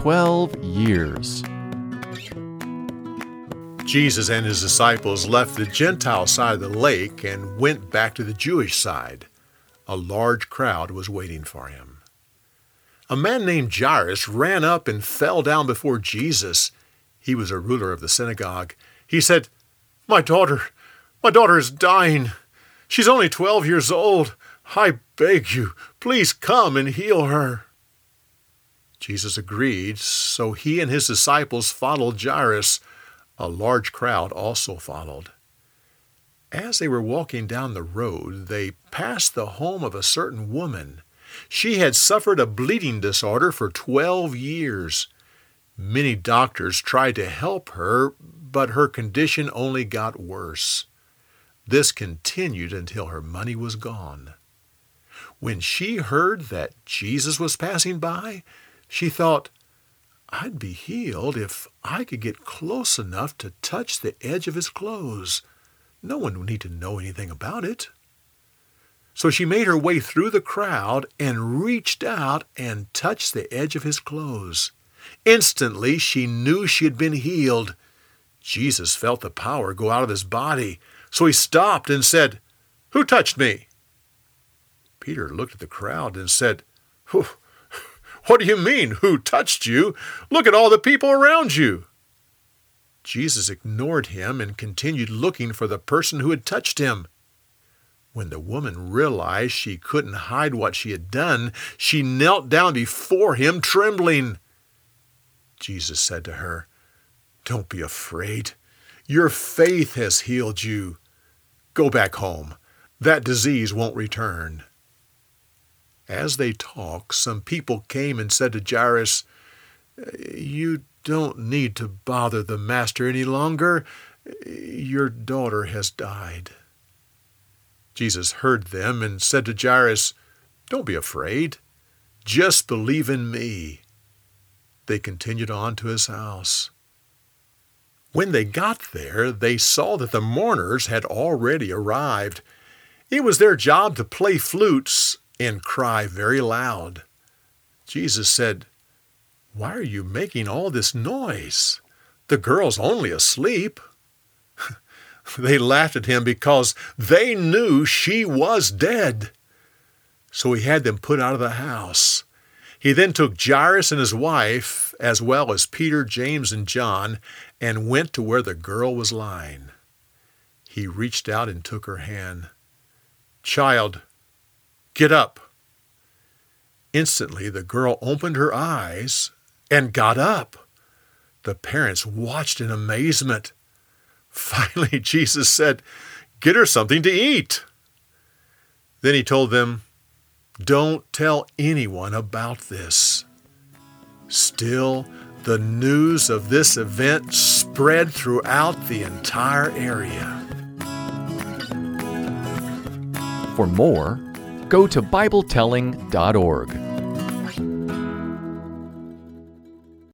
12 years. Jesus and his disciples left the Gentile side of the lake and went back to the Jewish side. A large crowd was waiting for him. A man named Jairus ran up and fell down before Jesus. He was a ruler of the synagogue. He said, My daughter, my daughter is dying. She's only 12 years old. I beg you, please come and heal her. Jesus agreed, so he and his disciples followed Jairus. A large crowd also followed. As they were walking down the road, they passed the home of a certain woman. She had suffered a bleeding disorder for 12 years. Many doctors tried to help her, but her condition only got worse. This continued until her money was gone. When she heard that Jesus was passing by, she thought, I'd be healed if I could get close enough to touch the edge of his clothes. No one would need to know anything about it. So she made her way through the crowd and reached out and touched the edge of his clothes. Instantly she knew she had been healed. Jesus felt the power go out of his body, so he stopped and said, Who touched me? Peter looked at the crowd and said, what do you mean, who touched you? Look at all the people around you. Jesus ignored him and continued looking for the person who had touched him. When the woman realized she couldn't hide what she had done, she knelt down before him, trembling. Jesus said to her, Don't be afraid. Your faith has healed you. Go back home. That disease won't return. As they talked, some people came and said to Jairus, You don't need to bother the master any longer. Your daughter has died. Jesus heard them and said to Jairus, Don't be afraid. Just believe in me. They continued on to his house. When they got there, they saw that the mourners had already arrived. It was their job to play flutes and cry very loud. Jesus said, Why are you making all this noise? The girl's only asleep. they laughed at him because they knew she was dead. So he had them put out of the house. He then took Jairus and his wife, as well as Peter, James, and John, and went to where the girl was lying. He reached out and took her hand. Child, Get up. Instantly, the girl opened her eyes and got up. The parents watched in amazement. Finally, Jesus said, Get her something to eat. Then he told them, Don't tell anyone about this. Still, the news of this event spread throughout the entire area. For more, go to BibleTelling.org.